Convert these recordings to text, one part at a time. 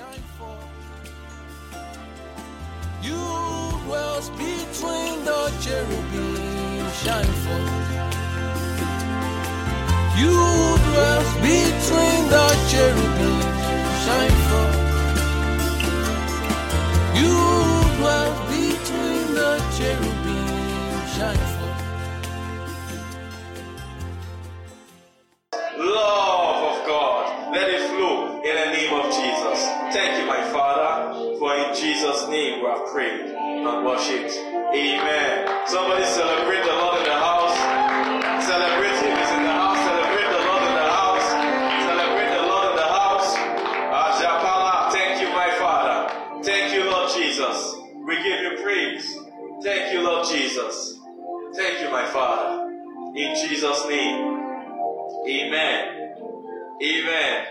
shine forth. You dwells between the cherubim, shine forth. You dwells between the cherubim, shine are prayed and worshipped. Amen. Somebody celebrate the Lord in the house. Celebrate Him is in the house. Celebrate the Lord in the house. Celebrate the Lord in the house. Ajapala, thank you, my Father. Thank you, Lord Jesus. We give you praise. Thank you, Lord Jesus. Thank you, my Father. In Jesus' name. Amen. Amen.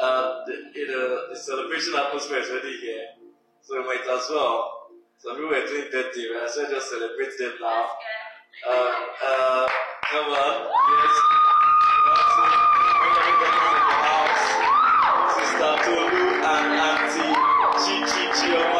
Uh, the, know, the celebration atmosphere is already here. So we might as well. Some people were doing that day, right? So just celebrate them now. Uh, uh, come on. Yes. One, two. Bring everybody in the house. Sister Tolu and Auntie Chi Chi Chioma.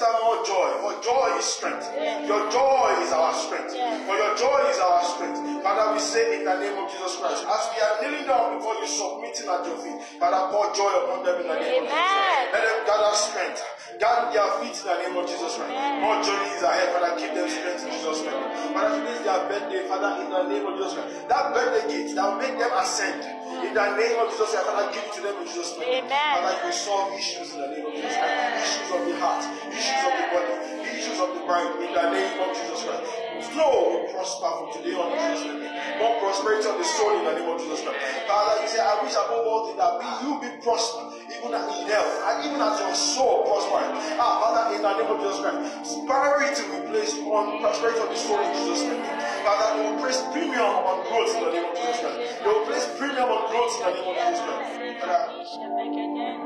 Jesus. You minister more joy. For joy is strength. Your joy is our strength. Yes. For your joy is our strength. Father, we say in the name of Jesus Christ, as we are kneeling down before you, submitting at your feet, Father, pour joy upon them in the name of Jesus. Amen. Let them gather strength. Gather their feet in the name of Jesus Christ. Amen. More journeys ahead, Father, Keep them strength in Jesus' name. Father, today is their birthday, Father, in the name of Jesus Christ. That birthday gift that will make them ascend. In the name of Jesus Christ, Father, give it to them in Jesus' name. Amen. Father, you will solve issues in the name of Jesus Christ. Issues of the heart, issues of the body, issues of the mind, in the name of Jesus Christ. Flow will prosper from today on in Jesus' name. More prosperity of the soul in the name of Jesus Christ. Father, you say, I wish above all things that be you be prosper, even in health, and even as your soul prosper. Ah, Father, in the name of Jesus Christ, prosperity will be placed on prosperity of the soul in Jesus' name. Father, you will place premium on growth in the name of Jesus Christ. You will place premium on growth in the name of Jesus Christ. Father,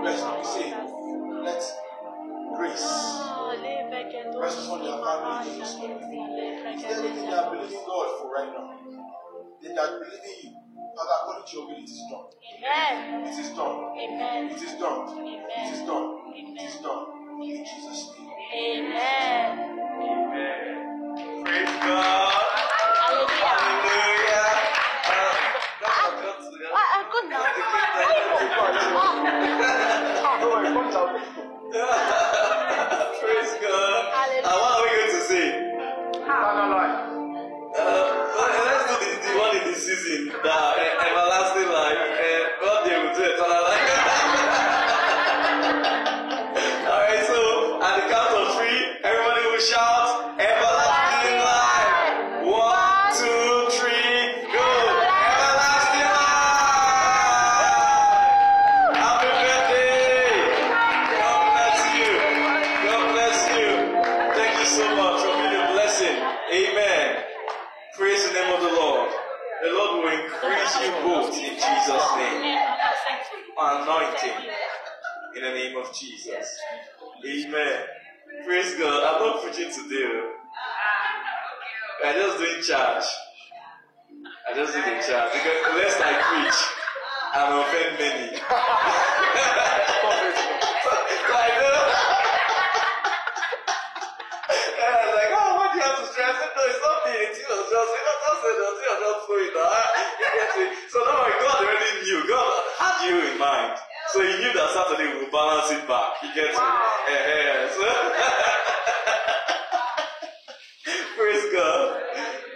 bless them. We say, let grace rest upon their family in Jesus' name. Is there anything are believing God for right now? They are believing you. Father, according to your will, it is done. Amen. It is done. Amen. It is done. It Amen. is done. It is done. In Jesus' name. Amen. Amen. Praise God. Hallelujah. Hallelujah. Uh, that's what God's together. Ah, ah, good now. Don't worry, come down. Praise God. And what are we going to say? Eternal life. Season, the everlasting life. God, they will do eternal life. Alright, so at the count of three, everybody will shout, everlasting life. One, two, three, go. Everlasting life. Happy birthday. God bless you. God bless you. Thank you so much for being a blessing. Amen. Praise the name of the Lord. The Lord will increase you both in Jesus' name. Anointing in the name of Jesus. Amen. Praise God. I'm not preaching today. I'm just doing church. I just do the church because unless I preach, I will offend many. so I know. So now my God already knew. God had you in mind. So he knew that Saturday would balance it back. He gets wow. it. Uh, so Praise God.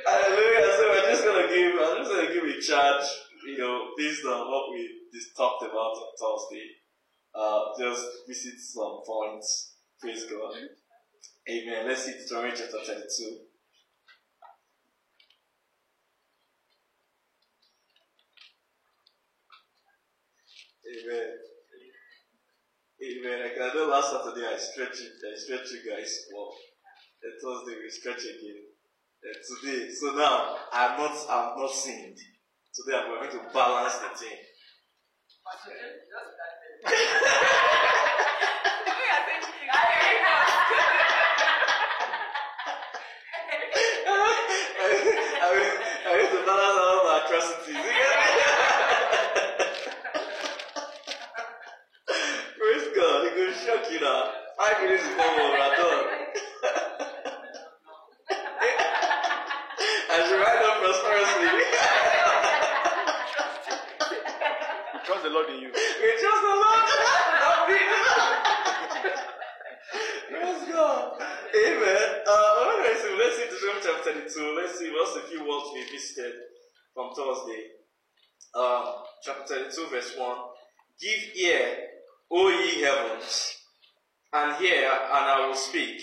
Hallelujah. So we're just gonna give I'm just gonna give a charge, you know, based on what we just talked about on Thursday. Uh, just visit some points. Praise God. Amen. Let's see Deuteronomy chapter 32. Amen. Amen. I know last Saturday I stretched I stretched you guys well. And Thursday we stretch again. And today, so now I'm not I'm not sinned. Today I'm going to balance the thing. I mean, I need to balance all atrocities. You? Praise God, it could shock you now. Five minutes before done. I should write down prosperously. Trust the Lord in you. We trust the Lord. Praise God. Amen. Uh, alright, so let's see Deuteronomy chapter 32. Let's see what's a few words we visited from Thursday. Uh, chapter 32, verse 1. Give ear, O ye heavens, and hear, and I will speak.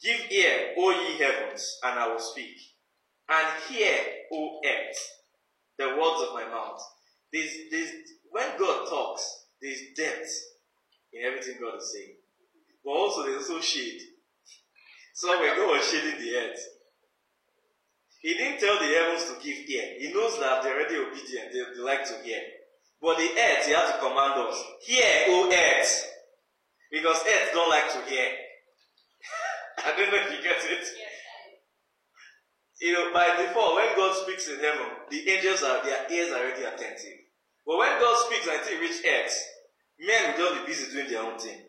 Give ear, O ye heavens, and I will speak. And hear, O earth, the words of my mouth. There's, there's, when God talks, there's depth in everything God is saying. But also there's also shade. So when God was shading the earth, He didn't tell the heavens to give ear. He knows that they're already obedient, they, they like to hear. But the earth, He had to command us, Hear, O earth! Because earth don't like to hear. I don't know if you get it. You know, by default, when God speaks in heaven, the angels are their ears are already attentive. But when God speaks until reach earth, men will just be busy doing their own thing.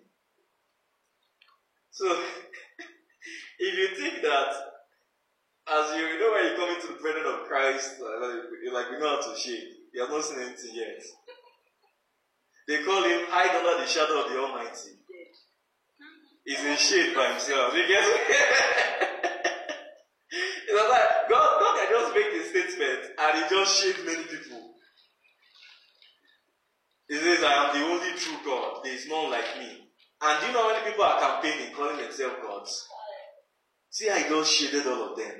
So, if you think that as you, you know when you come into the presence of Christ, uh, like, you're like, we know how to shade. You have not seen anything yet. They call him hide under the shadow of the Almighty. He's in shade by himself. You get it? it's like God, God can just make a statement and he just shades many people. He says, I am the only true God. There is none like me. And do you know how many people are campaigning, calling themselves gods? See he just shaded all of them.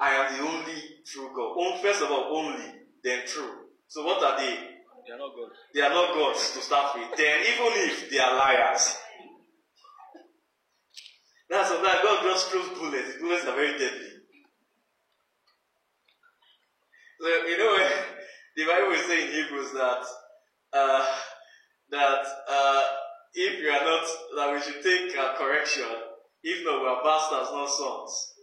I am the only true God. First of all, only, then true. So what are they? They are not good. They are not gods to start with. Then even if they are liars. That's sometimes God just throws bullets. Bullets are very deadly. So you know the Bible is saying in Hebrews that uh, that uh, if you are not that we should take uh, correction, if not we are bastards, not sons.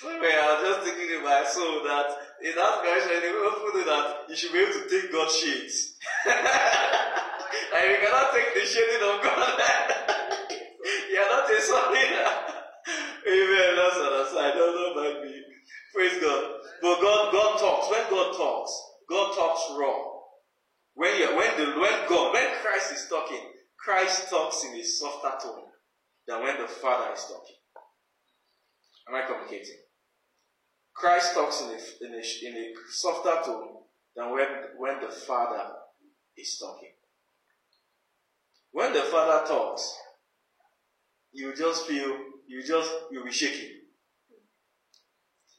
So we are just thinking in my soul that in that correction, the people know that you should be able to take God's shades. and you cannot take the shading of God. you are not a son. Amen. That's I said. Don't know about me. Praise God. But God, God talks. When God talks, God talks raw. When you when the when God when Christ is talking, Christ talks in a softer tone than when the Father is talking. Am I communicating? Christ talks in a, in a, in a softer tone than when, when the Father is talking. When the Father talks, you just feel, you just, you'll be shaking.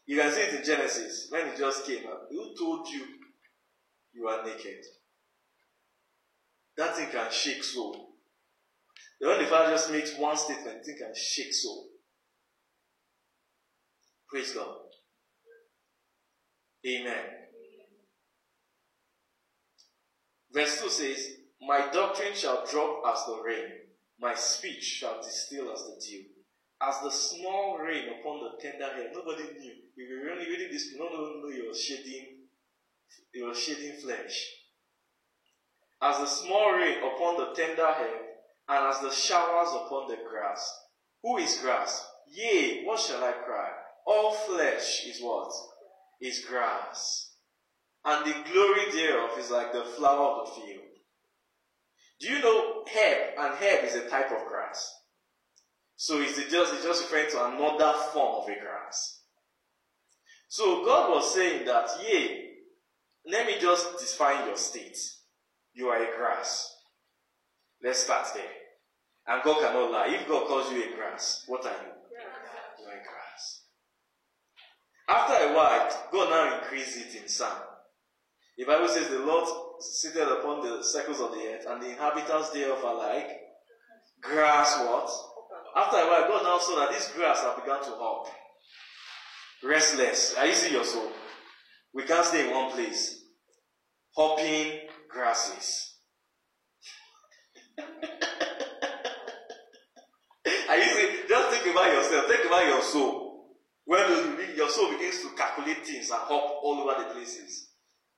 You can see it in Genesis when it just came up. Who told you you are naked? That thing can shake so. The the Father just makes one statement, thing can shake so. Praise God. Amen. Verse 2 says, My doctrine shall drop as the rain, my speech shall distill as the dew. As the small rain upon the tender hair. Nobody knew. If you were really reading this, you don't know you were shedding, you were shedding flesh. As the small rain upon the tender hair, and as the showers upon the grass. Who is grass? Yea, what shall I cry? All flesh is what? Is grass. and the glory thereof is like the flower of the field. Do you know herb? And herb is a type of grass. So it's just, it's just referring to another form of a grass. So God was saying that, yea, let me just define your state. You are a grass. Let's start there. And God cannot lie. If God calls you a grass, what are? You are a grass. After a while, God now increased it in sand. The Bible says the Lord seated upon the circles of the earth, and the inhabitants thereof are like grass. What? After a while, God now saw that this grass have begun to hop. Restless. Are you seeing your soul? We can't stay in one place. Hopping grasses. Are you see? Just think about yourself. Think about your soul. When your soul begins to calculate things and hop all over the places.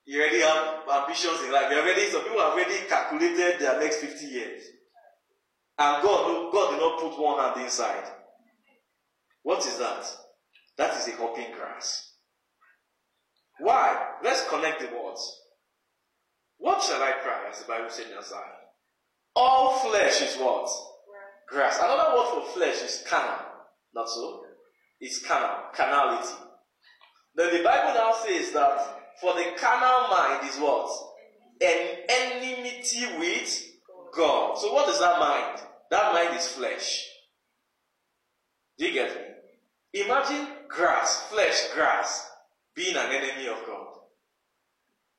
You already have ambitions in life. You already some people have already calculated their next 50 years. And God, God did not put one hand inside. What is that? That is a hopping grass. Why? Let's connect the words. What shall I cry? As the Bible said in Isaiah. All flesh is what? Grass. Another word for flesh is carnal. Not so? It's carnal. Carnality. Then the Bible now says that for the carnal mind is what? An enmity with God. So what is that mind? That mind is flesh. Do you get me? Imagine grass, flesh, grass, being an enemy of God.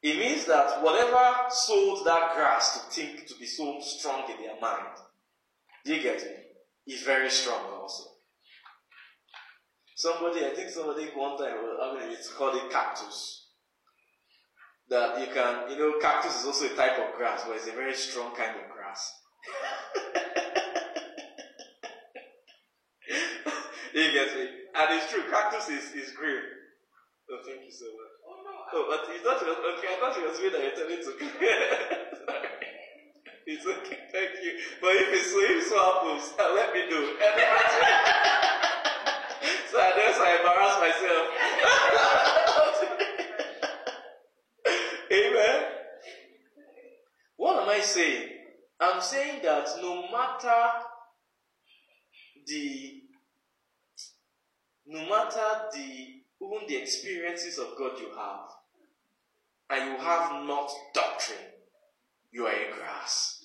It means that whatever sold that grass to think to be so strong in their mind, do you get me? Is very strong also. Somebody, I think somebody one time, I mean, it's called a cactus. That you can, you know, cactus is also a type of grass, but it's a very strong kind of grass. you get me? And it's true, cactus is, is green. Oh, thank you so much. Oh, no, but it's not okay. I thought it was me that you're telling to. Sorry. It's okay, thank you. But if it's so, if so happens, uh, let me know. so I guess I embarrass myself. Amen. What am I saying? I'm saying that no matter the no matter the even the experiences of God you have, and you have not doctrine, you are a grass.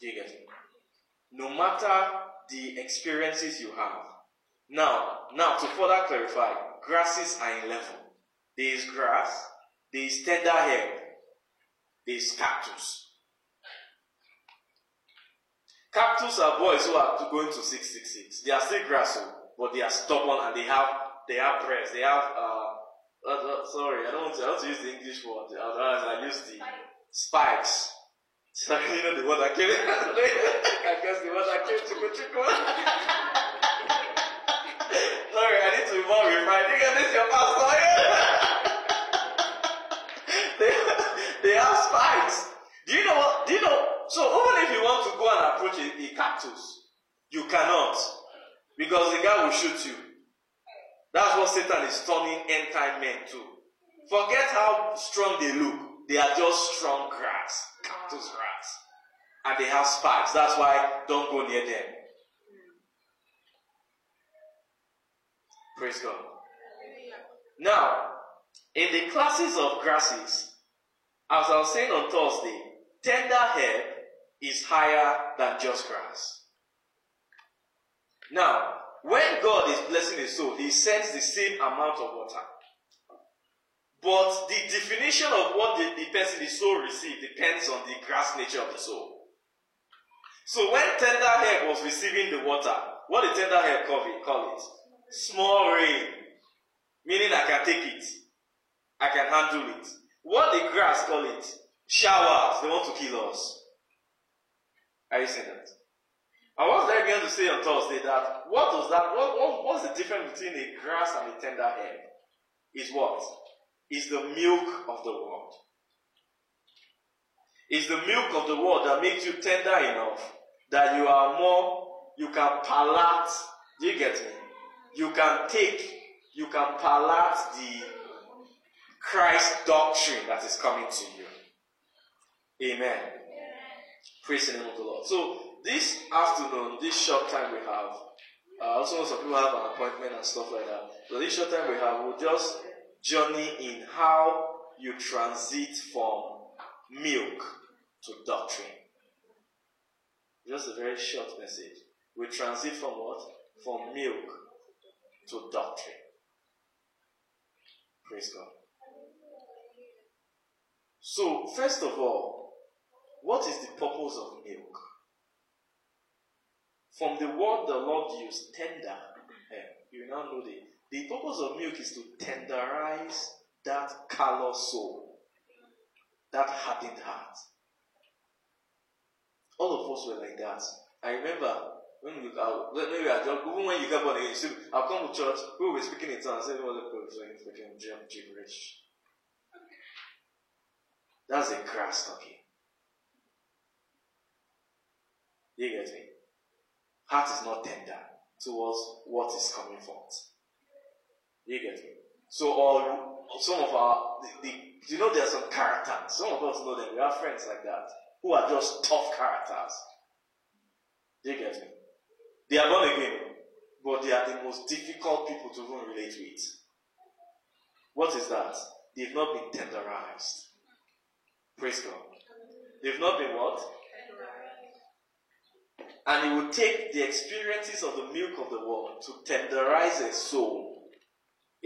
Do you get it? No matter the experiences you have. Now, now to further clarify, grasses are in level. There is grass, there is tender herb, there is cactus. Cactus are boys who are going to 666. They are still grass, but they are stubborn and they have they have press. They have uh, uh, uh, sorry, I don't want to I don't want to use the English word. Otherwise, I use the spikes. Know the word that came. I guess the word that came to chico. sorry, I need to be more refined. Get this, your pastor. they, they have spikes. Do you know what? Do you know? So even if you want to go and approach a, a cactus, you cannot. Because the guy will shoot you. That's what Satan is turning end time men to. Forget how strong they look. They are just strong grass, cactus grass. And they have spikes. That's why don't go near them. Praise God. Now, in the classes of grasses, as I was saying on Thursday, tender herb is higher than just grass. Now, when God is blessing a soul, He sends the same amount of water. But the definition of what the, the person, the soul received depends on the grass nature of the soul. So when tender herb was receiving the water, what did tender herb call it? Call it? Small rain. Meaning I can take it. I can handle it. What the grass call it? Showers. They want to kill us. Are you saying that? I was there again to say on Thursday that what does that what, what what's the difference between a grass and a tender herb? Is what? Is the milk of the word. Is the milk of the word that makes you tender enough that you are more you can palate. Do you get me? you can take, you can palate the Christ doctrine that is coming to you. Amen. Praise the name of the Lord. So this afternoon, this short time we have, uh, also some people have an appointment and stuff like that. So this short time we have, we'll just journey in how you transit from milk to doctrine. Just a very short message. We transit from what? From milk to doctrine. Praise God. So, first of all, what is the purpose of milk? From the word the Lord used, tender, eh, you now know the, the purpose of milk is to tenderize that callous soul, that hardened heart. All of us were like that. I remember when we uh, maybe I just even when you get born again, see, I'll come to church, we were speaking in tongues, everyone was like, freaking gibberish. That's a crass talking. You get me? Heart is not tender towards what is coming forth. You get me? So, all some of our, the, the, you know, there are some characters. Some of us know them. We have friends like that who are just tough characters. You get me? They are born again, but they are the most difficult people to even relate with. What is that? They've not been tenderized. Praise God. They've not been what? And it will take the experiences of the milk of the word to tenderize a soul.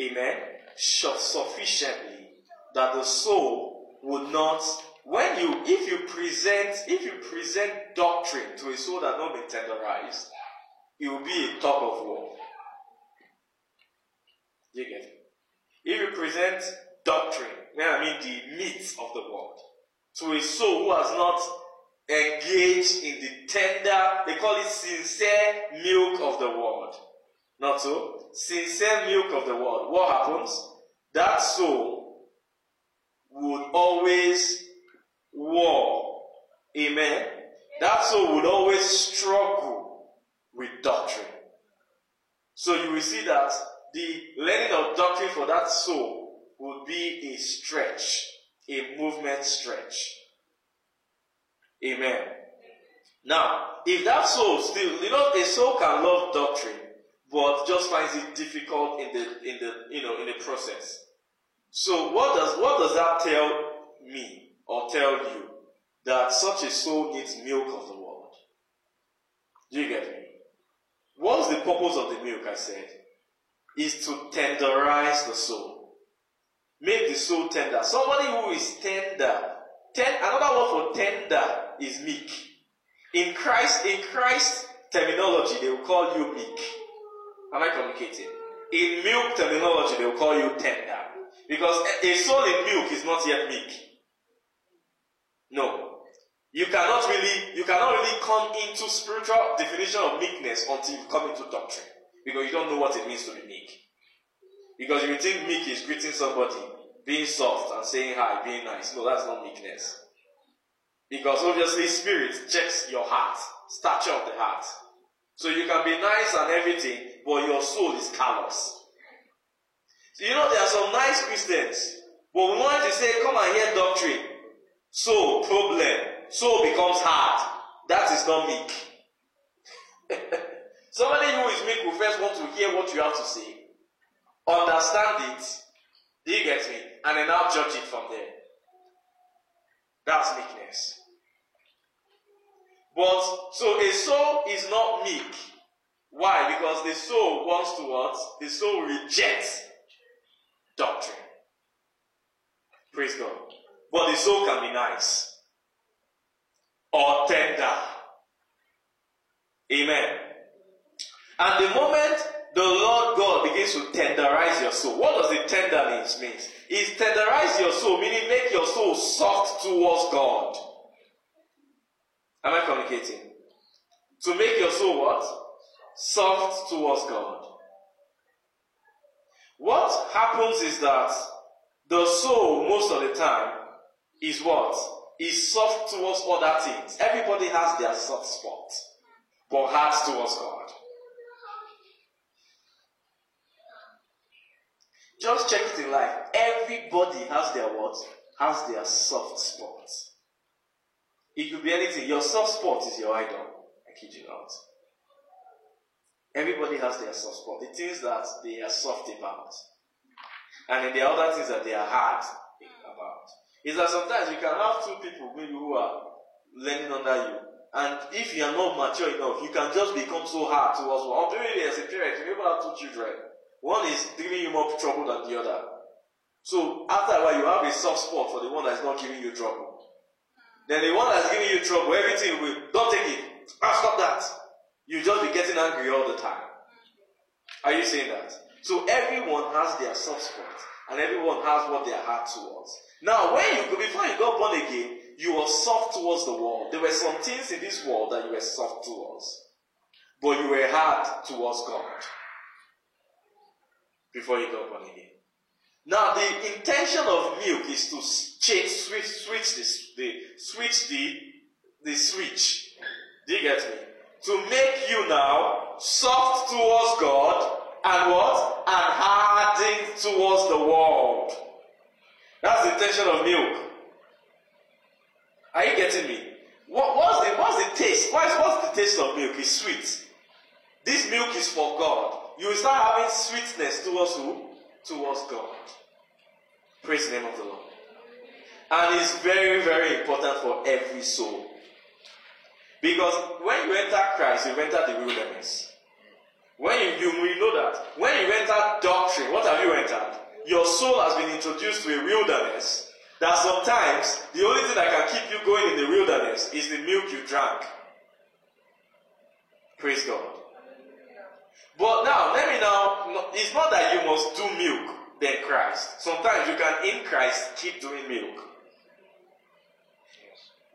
Amen. Sufficiently that the soul would not when you if you present if you present doctrine to a soul that has not been tenderized, it will be a talk of war. You get it? If you present doctrine, I mean the meat of the word, to a soul who has not engaged in the tender, they call it sincere milk of the word. Not so? Sincere milk of the word. What happens? That soul would always war. Amen. That soul would always struggle with doctrine. So you will see that the learning of doctrine for that soul would be a stretch, a movement stretch. Amen. Now, if that soul still, you know, a soul can love doctrine, but just finds it difficult in the in the you know in the process. So what does what does that tell me or tell you that such a soul needs milk of the word? Do you get me? What's the purpose of the milk? I said is to tenderize the soul, make the soul tender. Somebody who is tender. Ten, another word for tender is meek. In Christ, in Christ terminology, they will call you meek. Am I communicating? In milk terminology, they will call you tender. Because a soul in milk is not yet meek. No. You cannot really, you cannot really come into spiritual definition of meekness until you come into doctrine. Because you don't know what it means to be meek. Because you think meek is greeting somebody, being soft and saying hi, being nice. No, that's not meekness. Because obviously spirit checks your heart, stature of the heart. So you can be nice and everything, but your soul is callous. So you know there are some nice Christians, but we want to say, come and hear doctrine. So problem, so becomes hard. That is not meek. Somebody who is meek will first want to hear what you have to say, understand it, do you get me? And then now judge it from there. That's meekness. But so a soul is not meek. Why? Because the soul wants to what? The soul rejects doctrine. Praise God. But the soul can be nice or tender. Amen. And the moment the Lord God begins to tenderize your soul, what does the tenderness mean? Is tenderize your soul, meaning make your soul soft towards God. Am I communicating? To make your soul what? Soft towards God. What happens is that the soul, most of the time, is what? Is soft towards other things. Everybody has their soft spot, but hard towards God. just check it in life. Everybody has their what? Has their soft spots. It could be anything. Your soft spot is your idol. I kid you not. Everybody has their soft spot. The things that they are soft about. And then are other things that they are hard about. Is that sometimes you can have two people maybe who are learning under you. And if you are not mature enough, you can just become so hard towards one. I'm doing as a parent. You never have two children. One is giving you more trouble than the other. So after a while, you have a soft spot for the one that's not giving you trouble. Then the one that's giving you trouble, everything will don't take it. Ah, stop that. You just be getting angry all the time. Are you saying that? So everyone has their soft spot, and everyone has what they are hard towards. Now, when you before you got born again, you were soft towards the world. There were some things in this world that you were soft towards, but you were hard towards God before you got born again. Now, the intention of milk is to change, switch, switch this, the switch the the switch. Do you get me? To make you now soft towards God and what? And hardened towards the world. That's the intention of milk. Are you getting me? What, what's the what's the taste? What's, what's the taste of milk? It's sweet. This milk is for God. You will start having sweetness towards who? Towards God. Praise the name of the Lord. And it's very, very important for every soul. Because when you enter Christ, you enter the wilderness. When you, you, you know that. When you enter doctrine, what have you entered? Your soul has been introduced to a wilderness. That sometimes the only thing that can keep you going in the wilderness is the milk you drank. Praise God. But now, let me now, it's not that you must do milk than Christ. Sometimes you can, in Christ, keep doing milk.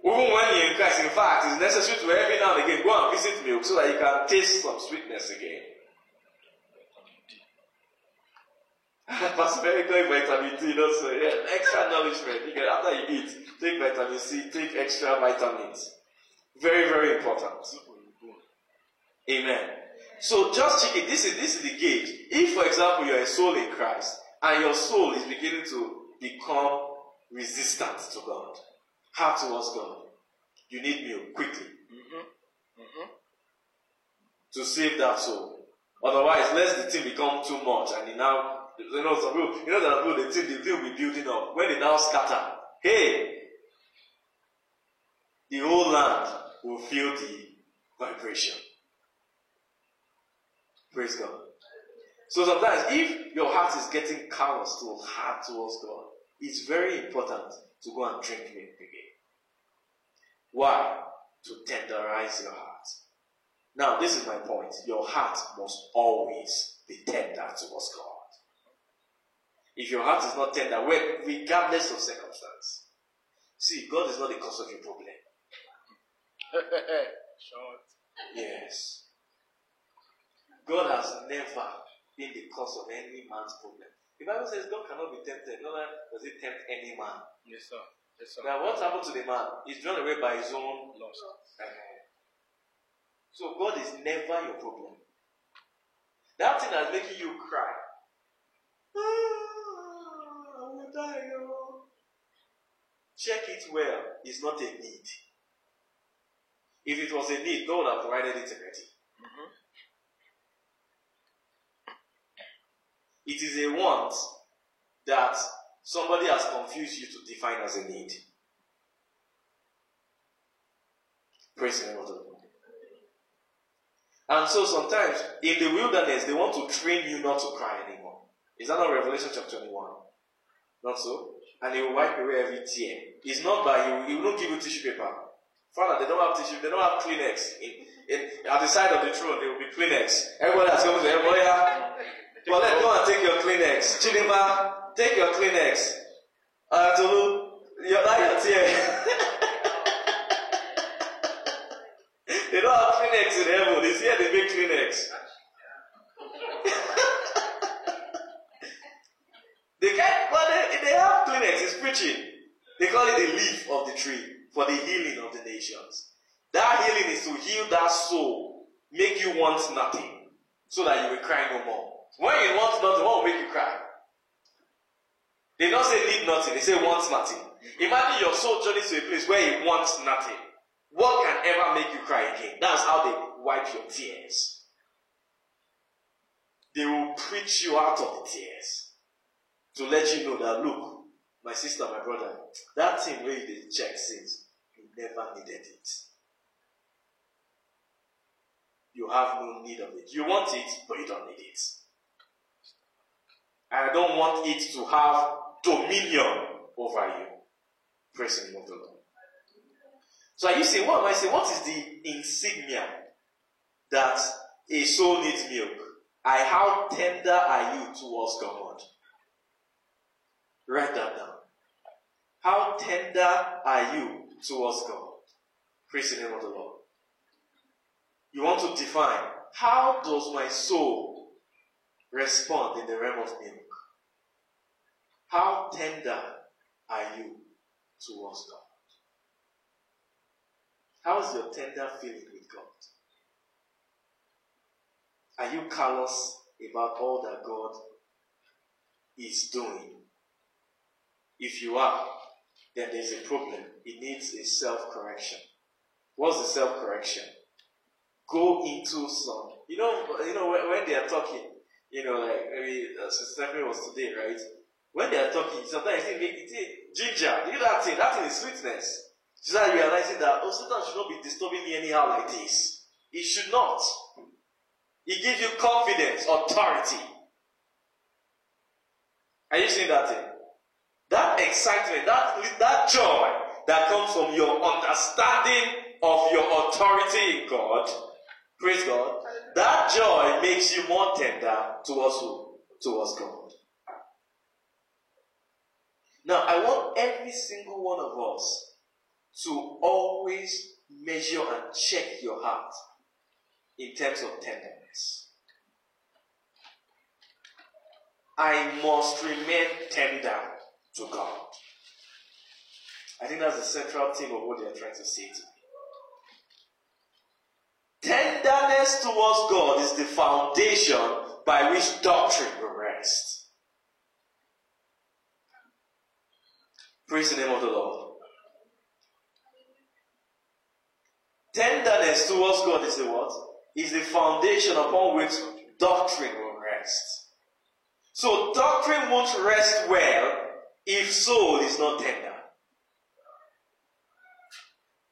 Even when you're in Christ, in fact, it's necessary to every now and again go and visit milk so that you can taste some sweetness again. Pastor Very going vitamin D, you know, so yeah, extra nourishment. You can, after you eat, take vitamin C, take extra vitamins. Very, very important. Amen. So just check it. This is this is the gauge. If, for example, you're a soul in Christ and your soul is beginning to become resistant to God, hard towards God, you need milk quickly mm-hmm. Mm-hmm. to save that soul. Otherwise, let the thing become too much and it now you know some people you know that people the thing the thing will be building up. When they now scatter, hey, the whole land will feel the vibration. Praise God. So sometimes if your heart is getting callous towards hard towards God, it's very important to go and drink milk again. Why? To tenderize your heart. Now, this is my point. Your heart must always be tender towards God. If your heart is not tender, regardless of circumstance, see, God is not the cause of your problem. Short. Yes. God has never been the cause of any man's problem. The Bible says God cannot be tempted, nor does it tempt any man. Yes, sir. Yes, sir. Now, what happened to the man? He's drawn away by his own Lost. Uh, So God is never your problem. That thing that's making you cry. "Ah, I will die. oh." Check it well. It's not a need. If it was a need, God would have provided it already. It is a want that somebody has confused you to define as a need. Praise the Lord. And so sometimes in the wilderness, they want to train you not to cry anymore. Is that not Revelation chapter 21? Not so? And he will wipe away every tear. It's not by you, he will not give you tissue paper. Father, they don't have tissue, they don't have Kleenex. In, in, at the side of the throne, there will be Kleenex. Everybody has come to everybody. Let's go and take your Kleenex. Chidima, take your Kleenex. Uh, Tolu, you're not your tear. they don't have Kleenex in heaven. It's here they make Kleenex. they can't, but they, they have Kleenex. It's preaching. They call it the leaf of the tree for the healing of the nations. That healing is to heal that soul, make you want nothing, so that you will cry no more. When you want nothing, what will make you cry? They don't say need nothing, they say want nothing. Imagine your soul journeys to a place where it wants nothing. What can ever make you cry again? That's how they wipe your tears. They will preach you out of the tears to let you know that look, my sister, my brother, that thing where you did check since you never needed it. You have no need of it. You want it, but you don't need it. And I don't want it to have dominion over you. Praise the name of the Lord. So are you saying, what am I saying? What is the insignia that a soul needs milk? I how tender are you towards God? Write that down. How tender are you towards God? Praise the name of the Lord. You want to define how does my soul respond in the realm of milk? How tender are you towards God? How is your tender feeling with God? Are you callous about all that God is doing? If you are, then there's a problem. It needs a self correction. What's the self correction? Go into some, you know, you know when they are talking, you know, like maybe uh, Sister Stephanie was today, right? When they are talking, sometimes they you think ginger, you know that thing, that thing is sweetness. She started realizing that oh, Satan should not be disturbing me anyhow like this. It should not. It gives you confidence, authority. Are you seeing that thing? That excitement, that, that joy that comes from your understanding of your authority in God, praise God, that joy makes you more tender towards who? Towards God. Now, I want every single one of us to always measure and check your heart in terms of tenderness. I must remain tender to God. I think that's the central theme of what they are trying to say to me. Tenderness towards God is the foundation by which doctrine will rest. Praise the name of the Lord. Tenderness towards God is the what? Is the foundation upon which doctrine will rest. So doctrine won't rest well if soul is not tender.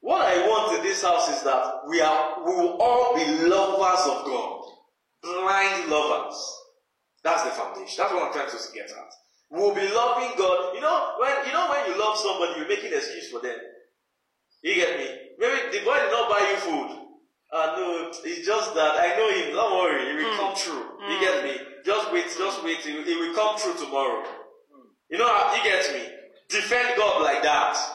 What I want in this house is that we are we will all be lovers of God. Blind lovers. That's the foundation. That's what I'm trying to get at. We'll be loving God. You know, when you know when you love somebody, you make an excuse for them. You get me? Maybe the boy did not buy you food. Uh, no, it's just that I know him. Don't worry, it will come true. You get me? Just wait, just wait. It, will- come true tomorrow. You know how you get me? Defend God like that.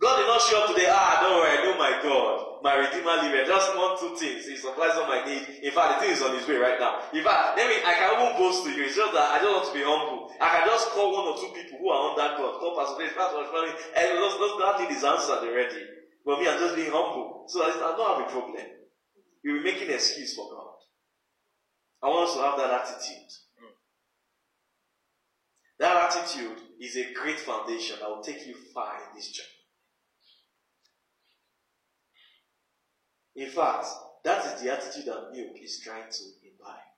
God did not show up today. Ah, don't worry, I know my God, my Redeemer liveth. Just one, two things. He supplies all my need. In fact, the thing is on his way right now. In fact, let me, I can even boast to you. It's just that I just want to be humble. I can just call one or two people who are under God. Call Pastor Faith, Pastor Family, and those, those, that need is answered already. But me, I'm just being humble. So I, don't have a problem. You'll be making excuse for God. I want us to have that attitude. That attitude is a great foundation that will take you far in this journey. In fact, that is the attitude that milk is trying to imbibe.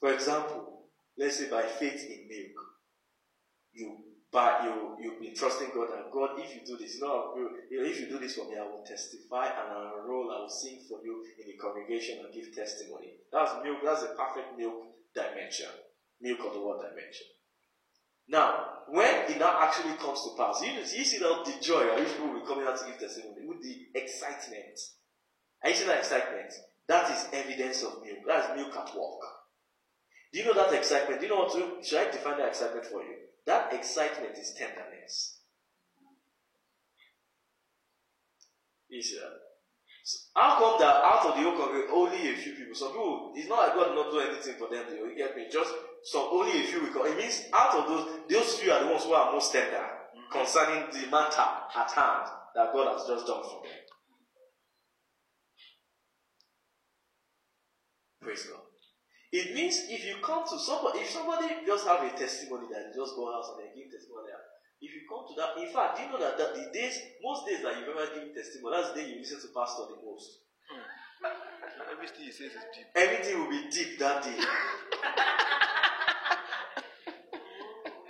For example, let's say by faith in milk, you buy you you've been trusting God and God, if you do this, you know, if you do this for me, I will testify and I will roll, I will sing for you in the congregation and give testimony. That's milk, that's a perfect milk dimension. Milk of the word dimension. Now, when it now actually comes to pass, you, you see that the joy of people will be coming out to give testimony the excitement. Are you see that excitement? That is evidence of milk. That is milk at work. Do you know that excitement? Do you know what to should I define that excitement for you? That excitement is tenderness. See? So uh, how come that out of the whole congregation, only a few people? Some people, it's not like God not do anything for them. You get me? Just some only a few will. It means out of those, those few are the ones who are most tender concerning the matter at hand that God has just done for them. Praise God. It means if you come to somebody, if somebody just have a testimony that you just go out and they give testimony, there, if you come to that, in fact, do you know that, that the days, most days that you've ever given testimony, that's the day you listen to pastor the most. Hmm. Everything he says is deep. Everything will be deep that day.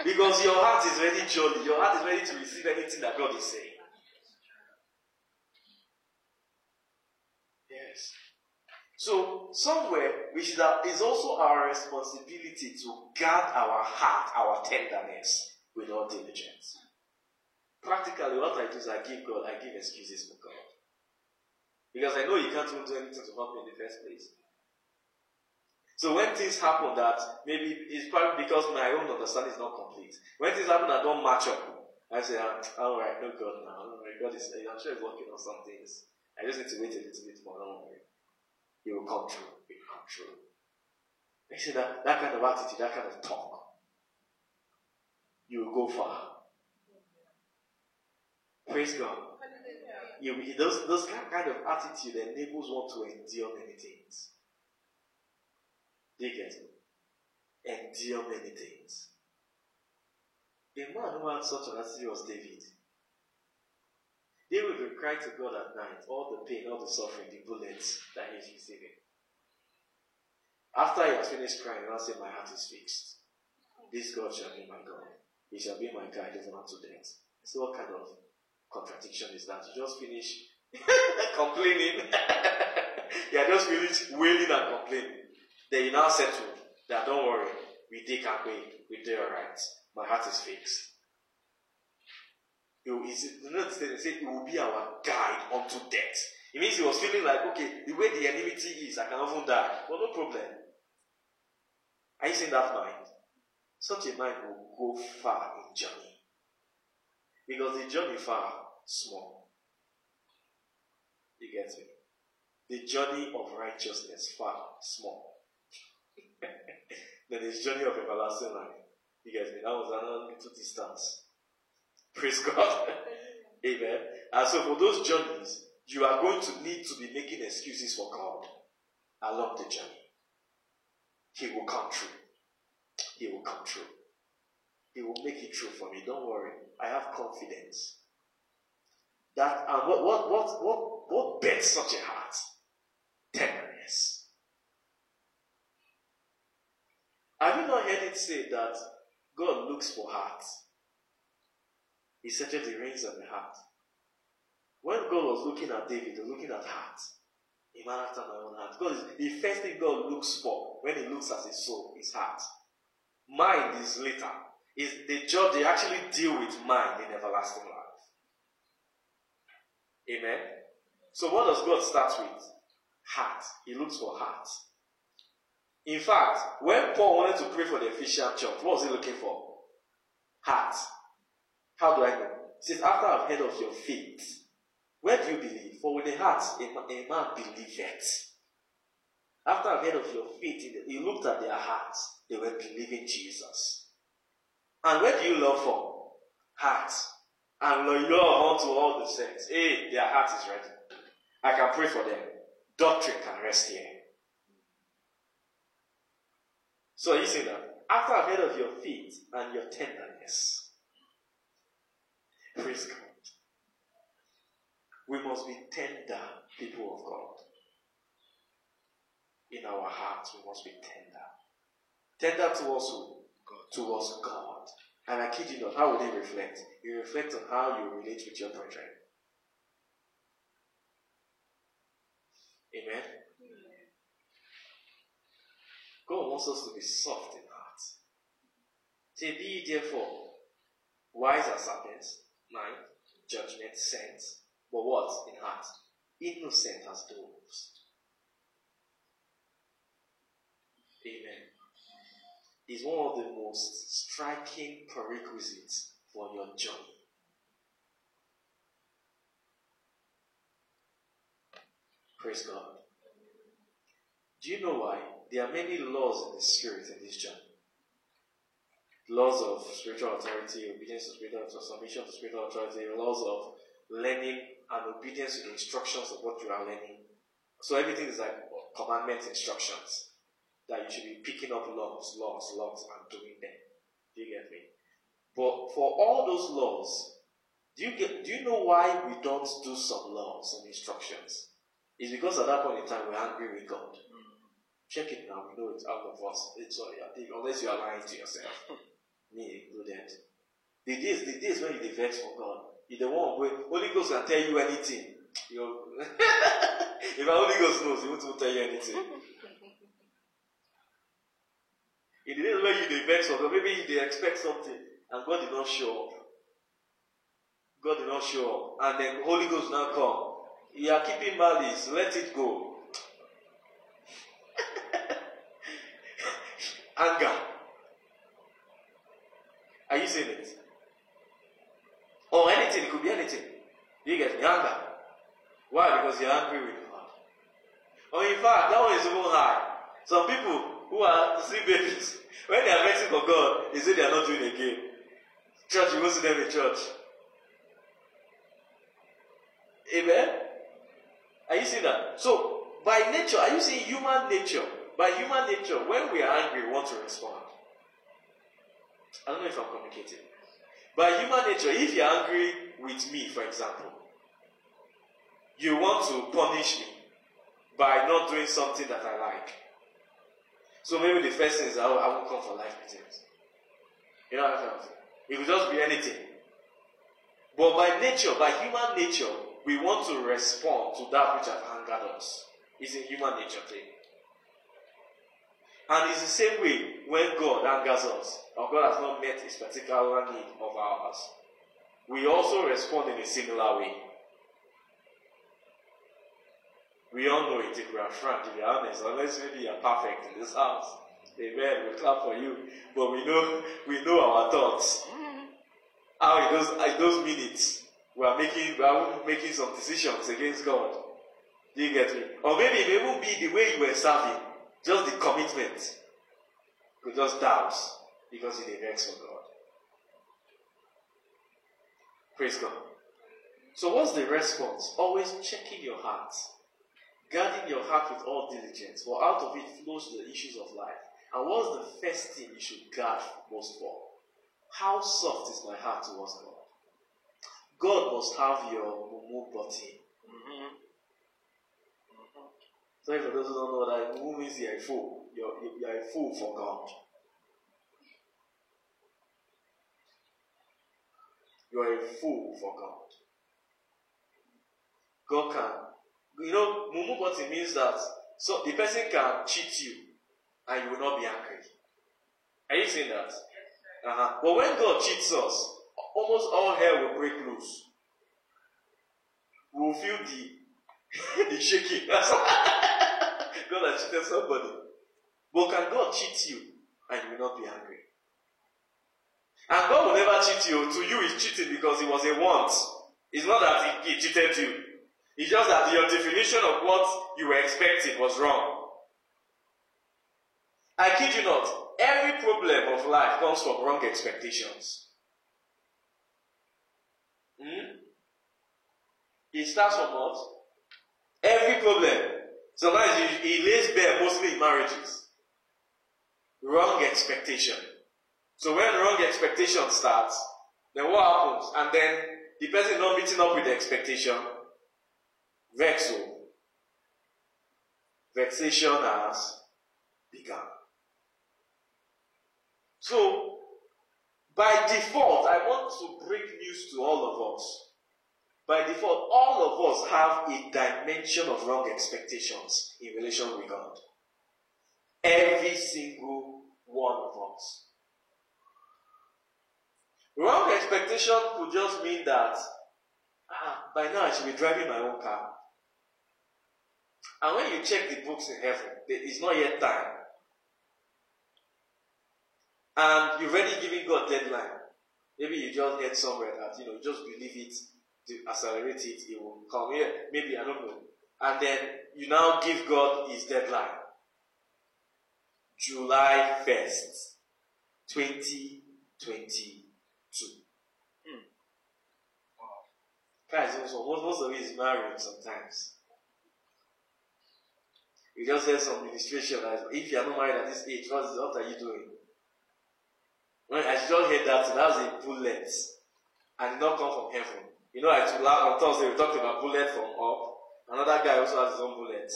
because your heart is ready jolly. Your heart is ready to receive anything that God is saying. So somewhere have it's also our responsibility to guard our heart, our tenderness with all diligence. Practically what I do is I give God, I give excuses for God. Because I know He can't even do anything to help me in the first place. So when things happen that maybe it's probably because my own understanding is not complete. When things happen that don't match up, I say, ah, all right, no God now. Don't. God is, I'm sure He's working on some things. I just need to wait a little bit more. Don't will come true. He will come true. You see that, that kind of attitude, that kind of talk, you will go far. Praise God. You, those, those kind of attitude enables one to endure many things. Do you get me? Endure many things. A man who had such an attitude was David. David would cry to God at night, all the pain, all the suffering, the bullets that he's receiving. After he has finished crying, he will say, My heart is fixed. This God shall be my God. He shall be my guide even unto death. So what kind of contradiction is that? You just finish complaining. you are just finished wailing and complaining. Then you now settle that don't worry, we take our way, we do alright. My heart is fixed. Will, the say it will be our guide unto death. It means he was feeling like, okay, the way the enmity is, I can often die. But no problem. Are you seeing that mind? Such a mind will go far in journey. Because the journey far, small. You get me? The journey of righteousness far, small. then his journey of everlasting life. You get me? That was another little distance. Praise God. Amen. And so for those journeys, you are going to need to be making excuses for God along the journey. He will come true. He will come true. He will make it true for me. Don't worry. I have confidence. That and what what what what what bets such a heart? Tenderness. Have you not heard it said that God looks for hearts? He searches the reins of the heart. When God was looking at David, he was looking at heart. A man after my own heart. God is the first thing God looks for when He looks at His soul, His heart. Mind is later. Is the job they actually deal with mind in everlasting life. Amen. So what does God start with? Heart. He looks for heart. In fact, when Paul wanted to pray for the Ephesian church, what was he looking for? Heart. How do I know? He says, After I've heard of your faith, where do you believe? For with the heart, a, a man believeth. After I've heard of your faith, he- looked at their hearts. They were believing Jesus. And where do you love from? Heart. And love unto all the saints. Hey, their heart is ready. I can pray for them. Doctrine can rest here. So you see that? After I've heard of your faith and your tenderness, praise God. We must be tender people of God. In our hearts, we must be tender. Tender towards who? God. Towards God. And I kid you not, how would they reflect? You reflect on how you relate with your brethren. Amen. God wants us to be soft in heart. Say, be therefore wise as serpents, mind, judgment, sense, but what? In heart. Innocent as doves. Amen. Is one of the most striking prerequisites for your journey. Praise God. Do you know why? There are many laws in the spirit in this journey. Laws of spiritual authority, obedience to spiritual authority, submission to spiritual authority, laws of learning and obedience to the instructions of what you are learning. So everything is like commandment instructions. that you should be picking up laws, laws, laws, and doing them. Do you get me? But for all those laws, do you get? Do you know why we don't do some laws, some instructions? It's because at that point in time we're angry with God. Mm. Check it now. We know it's out of us. It's uh, all think, unless you are lying to yourself, me included. The days, the days when you dey vex for God, you the one where Holy Ghost can tell you anything. You if our Holy Ghost knows, he won't tell you anything. In the days when you dey vex for God, maybe you dey expect something, and God did not show up. God did not show up, and then Holy Ghost now come. You are keeping malice. Let it go. Anger. Are you seeing it? Or anything, it could be anything. You get me? Anger. Why? Because you're angry with God. Or oh, in fact, that one is even high. Some people who are sleep babies, when they are vexing for God, they say they are not doing again. Church, you go see them in church. Amen? Are you seeing that? So, by nature, are you seeing human nature? By human nature, when we are angry, we want to respond. I don't know if I'm communicating. By human nature, if you're angry with me, for example, you want to punish me by not doing something that I like. So maybe the first thing is I, won't come for life meetings. You know what I'm saying? It could just be anything. But by nature, by human nature, we want to respond to that which has angered us. It's a human nature thing. And it's the same way when God angers us, or God has not met a particular need of ours. We also respond in a similar way. We all know it if we are frank, to be honest, unless maybe you are perfect in this house. Amen. We clap for you. But we know we know our thoughts. How in those in those minutes we are making we are making some decisions against God. Do you get me? Or maybe it may even be the way you were serving, just the commitment. You just doubt because it vex for God. Praise God. So what's the response? Always checking your heart. Guarding your heart with all diligence, for out of it flows the issues of life. And what's the first thing you should guard most for? How soft is my heart towards God? God must have your mumu button. Sorry for those who don't know that mumu means you're a fool. You're, you're a fool for God. You're a fool for God. God can you know, mumu button means that so the person can cheat you and you will not be angry. Are you saying that? Uh-huh. But when God cheats us, almost all hell will break loose. We will feel the the shaking. God has cheated somebody. But can God cheat you and you will not be angry? And God will never cheat you. To you, He's cheating because it was a want. It's not that He, he cheated you. It's just that your definition of what you were expecting was wrong. I kid you not, every problem of life comes from wrong expectations. Hmm? It starts from what? Every problem. Sometimes it, it lays bare mostly marriages. Wrong expectation. So when wrong expectation starts, then what happens? And then the person not meeting up with the expectation, vexo. Vexation has begun. So, by default, I want to bring news to all of us. By default, all of us have a dimension of wrong expectations in relation with God. Every single one of us. Wrong expectation could just mean that ah, by now I should be driving my own car. And when you check the books in heaven, there is not yet time. And you've already given God deadline. Maybe you just get somewhere that, you know, just believe it, to accelerate it, it will come here. Maybe, I don't know. And then you now give God his deadline. July 1st, 2022. Hmm. Guys, also, most, of it is married sometimes. You just heard some ministration. Like, if you are not married at this age, what, is, what are you doing? When I just heard that, that that's a bullet. And not come from heaven. You know, I on Thursday we talked about bullet from up. Another guy also has his own bullet.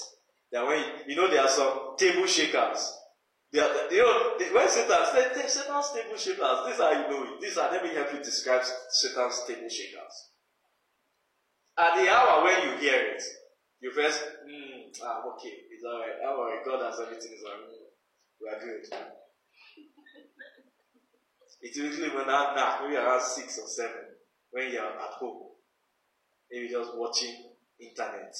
That when you, know there are some table shakers. They are, you know, they, when Satan, Satan, Satan's table shakers, is how you know it. These are, let me help you describe Satan's table shakers. At the hour when you hear it, you first, mm, ah, okay, it's alright. Don't worry, God has everything, is alright. We are good. It's usually when I'm now, maybe around six or seven, when you're at home, maybe just watching internet.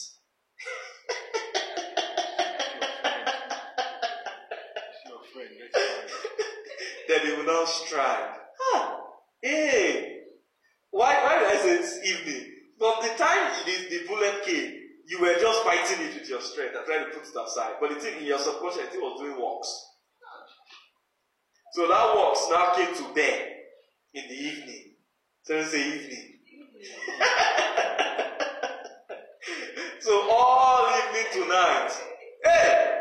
Then they will now strike. Ah, hey, why, why did I say it's evening? From the time the, the bullet came, you were just fighting it with your strength and trying to put it aside. But the thing in your subconscious, it was doing works. So that works now came to bear in the evening. So say evening. so all evening tonight. Hey,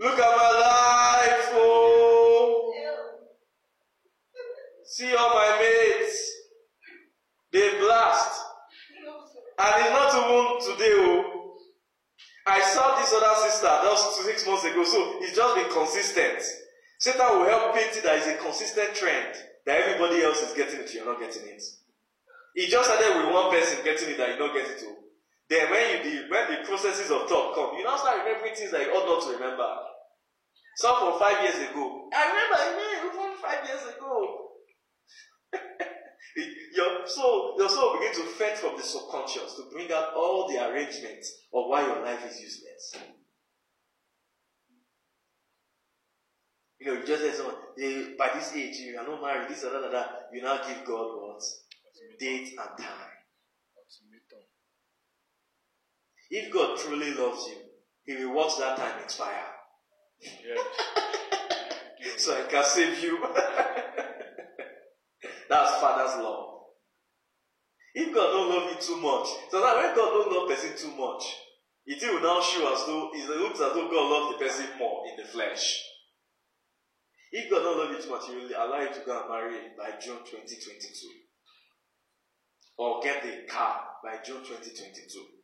look at my life, oh. See all my mates. They blast. And it's not even today, oh. I saw this other sister just six months ago, so it's just been consistent. Satan will help paint it that it's a consistent trend that everybody else is getting it, you're not getting it. It just started with one person getting it that you don't get it to. Then when you the when the processes of thought come, you now start remembering things that you ought not to remember. Some from five years ago. I remember, even five years ago. your soul, your soul begins to fed from the subconscious to bring out all the arrangements of why your life is useless. You know, you just said someone, by this age, you are not married, this, and that, and that. You now give God what? Date and time. If God truly loves you, He will watch that time expire. So I can save you. That's Father's love. If God don't love you too much, so that when God don't love person too much, it will now show as though it looks as though God loves the person more in the flesh. If God don't love you too much, He will allow you to go and marry by June 2022. Or get the car by June 2022.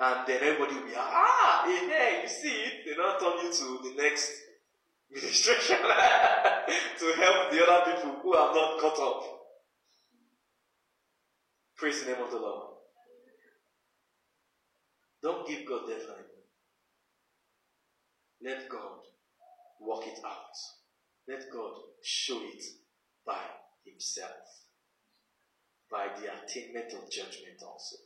And then everybody will be, ah, amen, you see it. They now turn you to the next ministration to help the other people who have not caught up. Praise the name of the Lord. Don't give God deadline. Let God work it out. Let God show it by Himself. By the attainment of judgment also.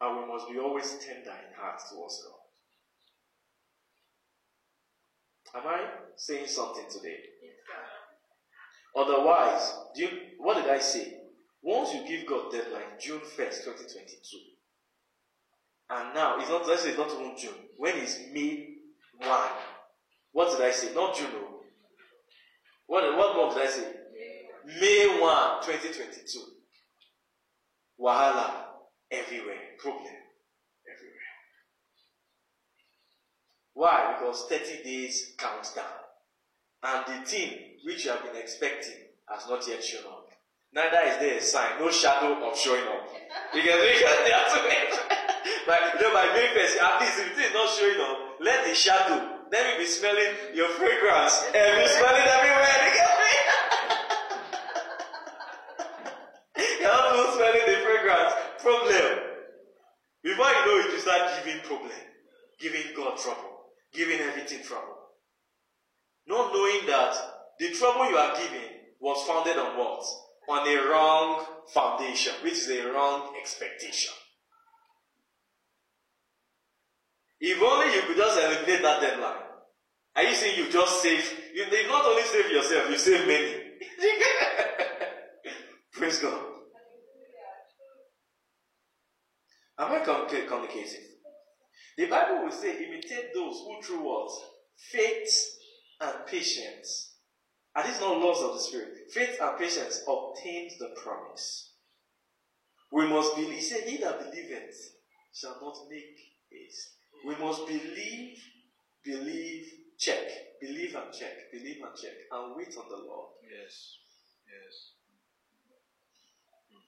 And we must be always tender in heart towards God. Am I saying something today? Otherwise, do you, what did I say? Once you give God deadline, June 1st, 2022, and now it's not let's say it's not even June, when is May 1, what did I say? Not June. oh. What, what month did I say? May 1, 2022. Wahala everywhere. Problem everywhere. Why? Because 30 days counts down. And the thing which you have been expecting has not yet shown up. Neither is there a sign, no shadow of showing up. Because because they are too late. But you know, by being person, at least if it is not showing up, let the shadow, let me be smelling your fragrance and be smelling everywhere. Problem. Before you know it, you start giving problem, giving God trouble, giving everything trouble. Not knowing that the trouble you are giving was founded on what? On a wrong foundation, which is a wrong expectation. If only you could just eliminate that deadline. Are you saying you just save? You, you not only save yourself, you save many. Praise God. Am I communica- communicating? The Bible will say, imitate those who through what? Faith and patience. And these not laws of the Spirit. Faith and patience obtained the promise. We must believe. He said, He that believeth shall not make haste. We must believe, believe, check. Believe and check. Believe and check. And wait on the Lord. Yes. Yes. Mm.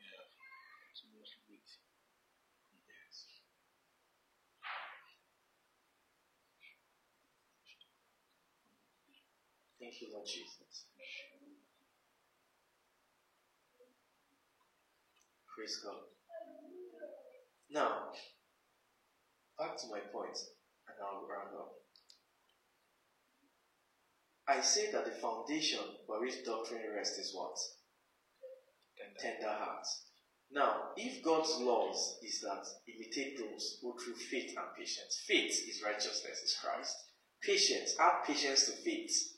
Yeah. Continuously wait. Yes. Thank you, Lord Jesus. Praise God. Now, back to my point, and I'll round up. I say that the foundation for which doctrine rests is what? Tender. Tender hearts. Now, if God's laws is that imitate those who through faith and patience, faith is righteousness, is Christ. Patience, add patience to faith,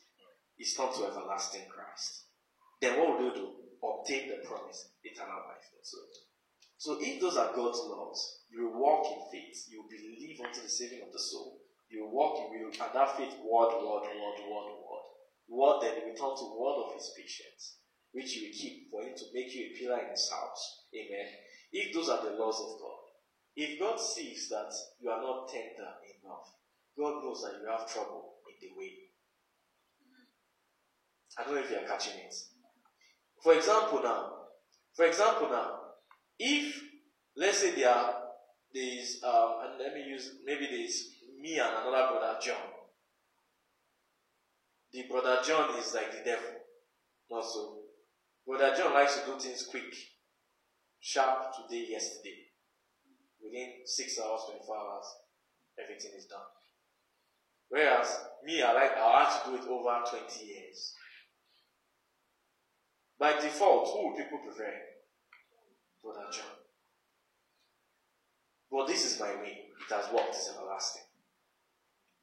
is not to everlasting Christ. Then what will you do? Obtain the promise, eternal life. So, so if those are God's laws, you will walk in faith, you will believe unto the saving of the soul. You will walk in will, and that faith, word, word, word, word, word. Word, then you return to word of his patience, which you will keep for him to make you a pillar in his house. Amen. If those are the laws of God, if God sees that you are not tender enough, God knows that you have trouble in the way. I don't know if you are catching it. For example, now, for example, now, if let's say there are there is um, and let me use maybe there is me and another brother John. The brother John is like the devil, not so. Brother John likes to do things quick, sharp today, yesterday. Within six hours, twenty-four hours, everything is done. Whereas me, I like I have to do it over twenty years. By default, who would people prefer? Brother John. But this is my way. It has worked. It's everlasting.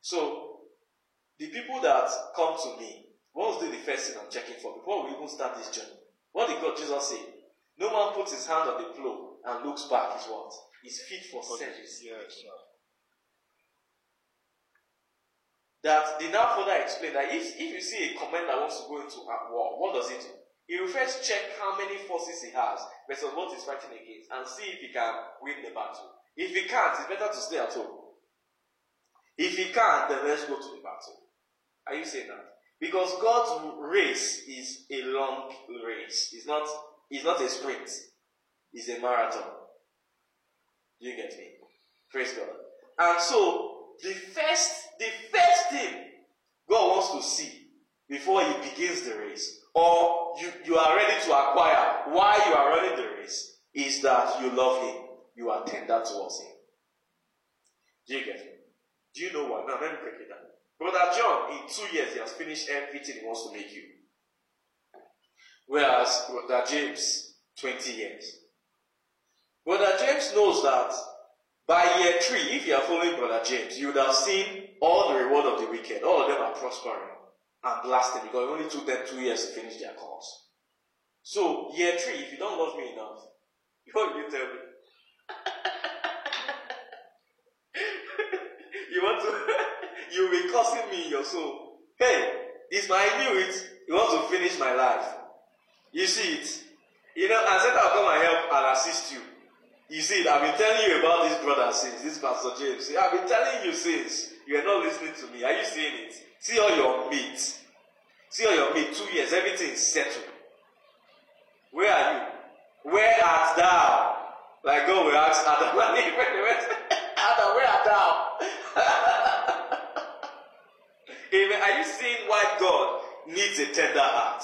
So, the people that come to me, what's the first thing I'm checking for before we even start this journey? What did God Jesus say? No man puts his hand on the plow and looks back. Is what? Is fit for service. Yes. That they now further explain that if, if you see a commander wants to go into a war, what does he do? He will first check how many forces he has versus what he's fighting against and see if he can win the battle. If he can't, it's better to stay at home. If he can't, then let's go to the battle. Are you saying that? Because God's race is a long race. It's not, it's not a sprint. It's a marathon. Do you get me? Praise God. And so, the first, the first thing God wants to see before he begins the race, or you, you are ready to acquire why you are running the race, is that you love him. You are tender towards him. Do you get me? Do you know why? Now let me break it down. Brother John, in two years, he has finished everything he wants to make you. Whereas Brother James, 20 years. Brother James knows that by year three, if you are following Brother James, you would have seen all the reward of the wicked. All of them are prospering and blasting because it only took them two years to finish their course. So, year three, if you don't love me enough, what will you tell me? you want to, you'll be cursing me in your soul. Hey, my, I knew it. You want to finish my life. You see it. You know, I said I'll come and help and assist you. You see. I've been telling you about this brother since, this Pastor James. I've been telling you since. You are not listening to me. Are you seeing it? See all your mates. See all your mates. Two years, everything is settled. Where are you? Where art thou? Like God will ask Adam Adam, where art thou? Amen. Are you seeing why God needs a tender heart?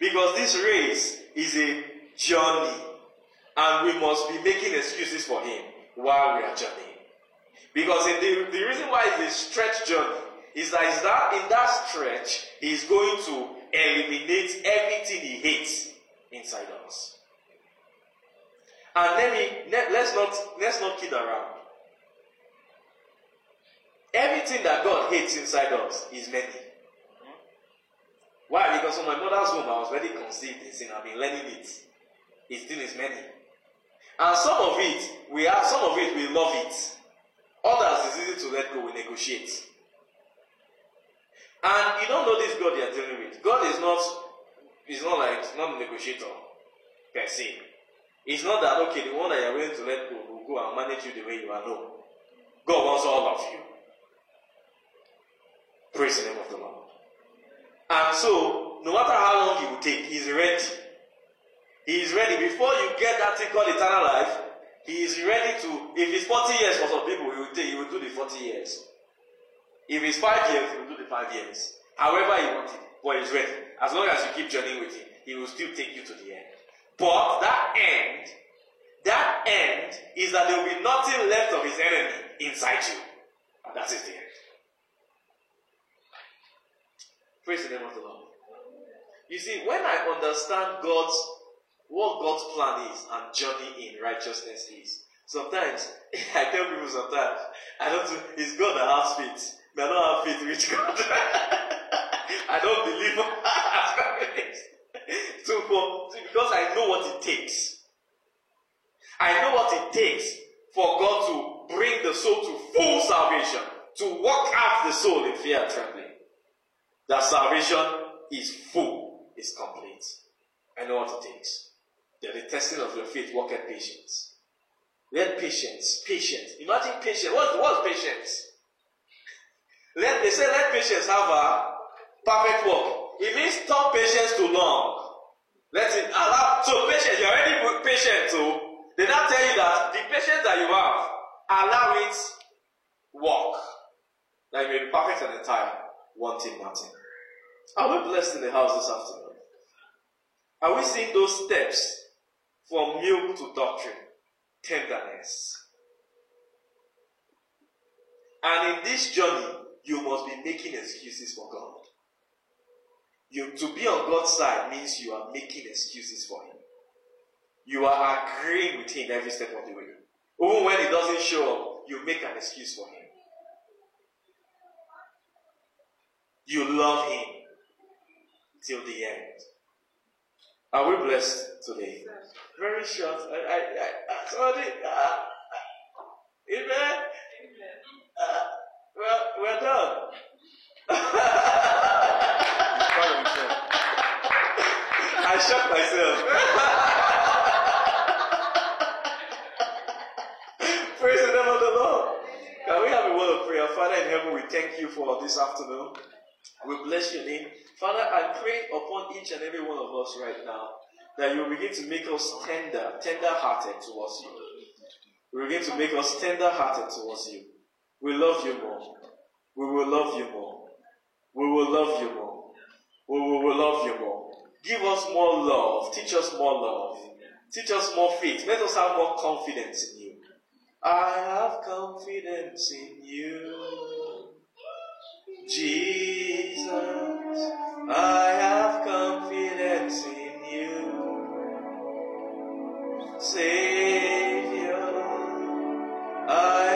Because this race is a journey, and we must be making excuses for Him while we are journeying. Because the, the reason why it's a stretch journey is that, is that in that stretch, He's going to eliminate everything He hates inside us. And let me let, let's not let's not kid around. Everything that God hates inside us is many. Why? Because from my mother's womb, I was already conceived in sin. I've been learning it. It still is many. And some of it, we have, some of it, we love it. Others it's easy to let go, we negotiate. And you don't know this God you are dealing with. God is not, is not like, not a negotiator per se. It's not that okay, the one that you're willing to let go will go and manage you the way you are. No. God wants all of you. Praise the name of the Lord. And so, no matter how long it will take, He's ready. He is ready. Before you get that thing called eternal life, He is ready to. If it's 40 years for some people, He will, take, he will do the 40 years. If it's 5 years, He will do the 5 years. However He it. But He's ready. As long as you keep journeying with Him, He will still take you to the end. But that end, that end is that there will be nothing left of His enemy inside you. That is the end. Praise the name of the Lord. You see, when I understand God's what God's plan is and journey in righteousness is, sometimes I tell people sometimes I don't. It's God that has faith. May I not have faith reach God. I don't believe so for, because I know what it takes. I know what it takes for God to bring the soul to full salvation, to walk out the soul in fear and trembling. That salvation is full, is complete. I know what it takes. That the testing of your faith worketh patience. Let patience, patience. Imagine patience. What's, what's patience? Let they say let patience have a perfect work. It means stop patience too long. Let it ah, allow so patience, you're already patient too. They now tell you that the patience that you have, allow it work. That you may be perfect and entire, wanting nothing. Are we blessed in the house this afternoon? Are we seeing those steps from milk to doctrine? Tenderness. And in this journey, you must be making excuses for God. You, to be on God's side means you are making excuses for Him. You are agreeing with Him every step of the way. Even when He doesn't show up, you make an excuse for Him. You love Him till the end. Are we blessed today? Very short. I, I, I, somebody, uh, amen. Uh, well, we're done. Proud of yourself. I shocked myself. Praise the name of the Lord. Can we have a word of prayer? Father in heaven, we thank you for this afternoon. We bless your name. Father, I pray upon each and every one of us right now that you begin to make us tender, tender hearted towards you. Will begin to make us tender hearted towards you. We love you more. We will love you more. We will love you more. We will, will love you more. Give us more love. Teach us more love. Teach us more faith. Let us have more confidence in you. I have confidence in you. Jesus, I have confidence in you. Savior, I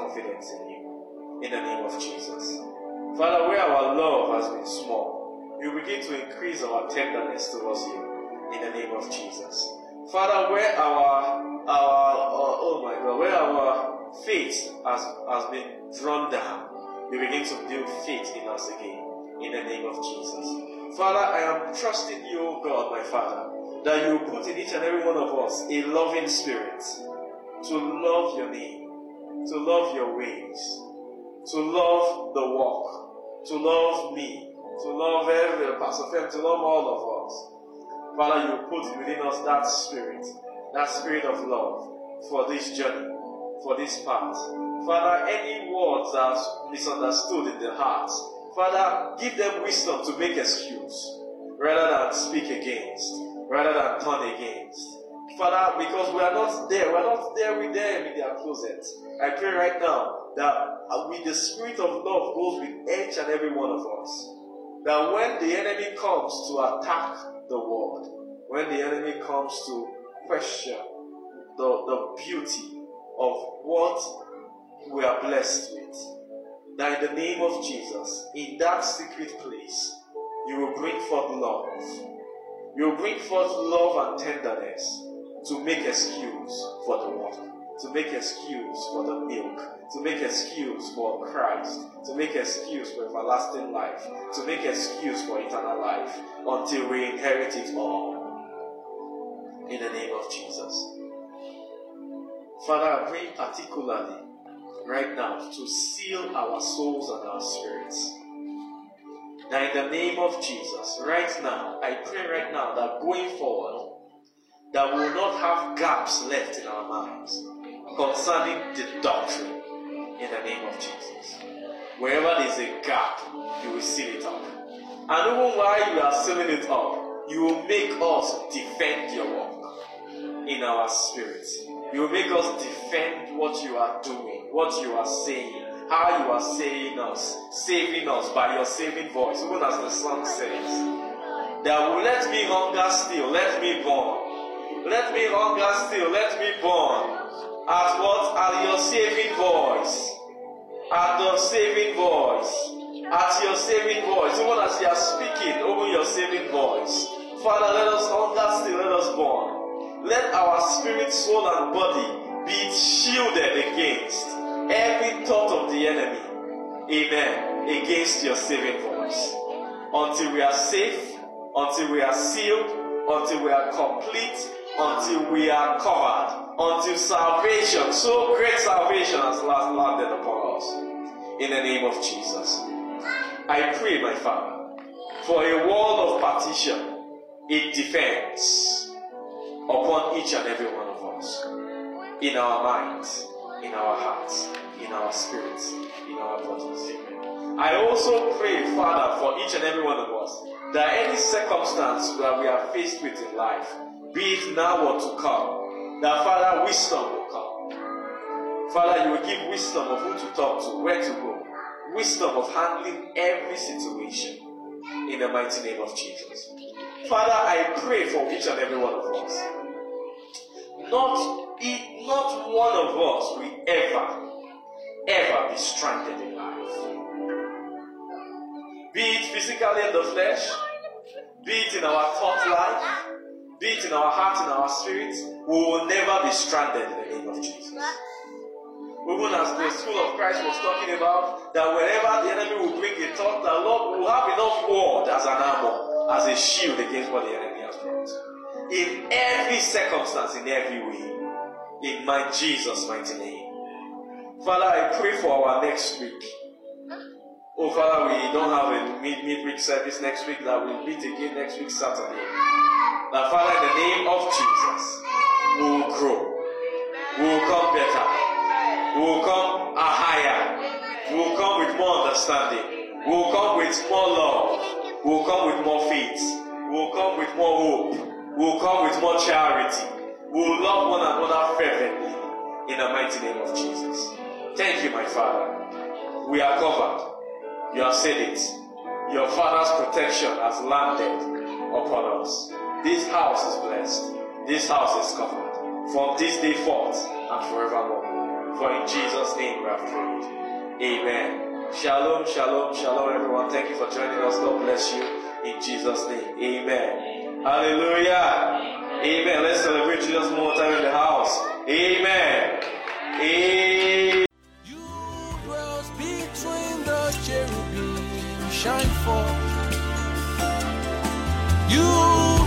confidence in you. In the name of Jesus. Father, where our love has been small, you begin to increase our tenderness towards you. In the name of Jesus. Father, where our, our, uh, oh my God, where our faith has, has been drawn down, you begin to build faith in us again. In the name of Jesus. Father, I am trusting you, God, my Father, that you put in each and every one of us a loving spirit to love your name, to love your ways, to love the walk, to love me, to love every Pastor to love all of us. Father, you put within us that spirit, that spirit of love for this journey, for this path. Father, any words that are misunderstood in the heart, Father, give them wisdom to make excuse rather than speak against, rather than turn against. Father, because we are not there, we are not there with them in their closet. I pray right now that uh, with the spirit of love goes with each and every one of us. That when the enemy comes to attack the world, when the enemy comes to question the, the beauty of what we are blessed with, that in the name of Jesus, in that secret place, you will bring forth love. You will bring forth love and tenderness to make excuse for the water, to make excuse for the milk, to make excuse for Christ, to make excuse for everlasting life, to make excuse for eternal life, until we inherit it all. In the name of Jesus. Father, I pray particularly right now to seal our souls and our spirits. Now, in the name of Jesus, right now, I pray right now that going forward, that we will not have gaps left in our minds concerning the doctrine in the name of Jesus. Wherever there's a gap, you will seal it up. And even while you are sealing it up, you will make us defend your work in our spirit. You will make us defend what you are doing, what you are saying, how you are saying us, saving us by your saving voice, even as the song says. That will let me hunger still, let me burn. Let me hunger still, let me burn. At what? At your saving voice. At your saving voice. At your saving voice. Even as you are speaking, open your saving voice. Father, let us hunger still, let us burn. Let our spirit, soul, and body be shielded against every thought of the enemy. Amen. Against your saving voice. Until we are safe, until we are sealed, until we are complete, until we are covered, until salvation, so great salvation has last landed upon us. In the name of Jesus. I pray, my Father, for a wall of partition, a defense upon each and every one of us. In our minds, in our hearts, in our spirits, in our bodies. I also pray, Father, for each and every one of us, that any circumstance that we are faced with in life, be it now or to come, that Father, wisdom will come. Father, you will give wisdom of who to talk to, where to go, wisdom of handling every situation in the mighty name of Jesus. Father, I pray for each and every one of us. Not, it, not one of us will ever, ever be stranded in life. Be it physically in the flesh, be it in our thought life, be it in our heart, in our spirit, we will never be stranded in the name of Jesus. Even as the school of Christ was talking about, that wherever the enemy will bring a thought, the Lord will have enough word as an armor, as a shield against what the enemy has brought. In every circumstance, in every way, in my Jesus' mighty name. Father, I pray for our next week. Oh, Father, we don't have a mid midweek service next week. That we'll meet again next week, Saturday. Now, Father, in the name of Jesus, we will grow. We will come better. We will come higher. We will come with more understanding. We will come with more love. We will come with more faith. We will come with more hope. We will come with more charity. We will love one another fervently in the mighty name of Jesus. Thank you, my Father. We are covered. You have said it. Your Father's protection has landed upon us. This house is blessed. This house is covered. From this day forth and forevermore. For in Jesus' name we have prayed. Amen. Shalom, shalom, shalom, everyone. Thank you for joining us. God bless you. In Jesus' name. Amen. Hallelujah. Amen. Let's celebrate Jesus more time in the house. Amen. Amen. You between the cherubim, shine forth.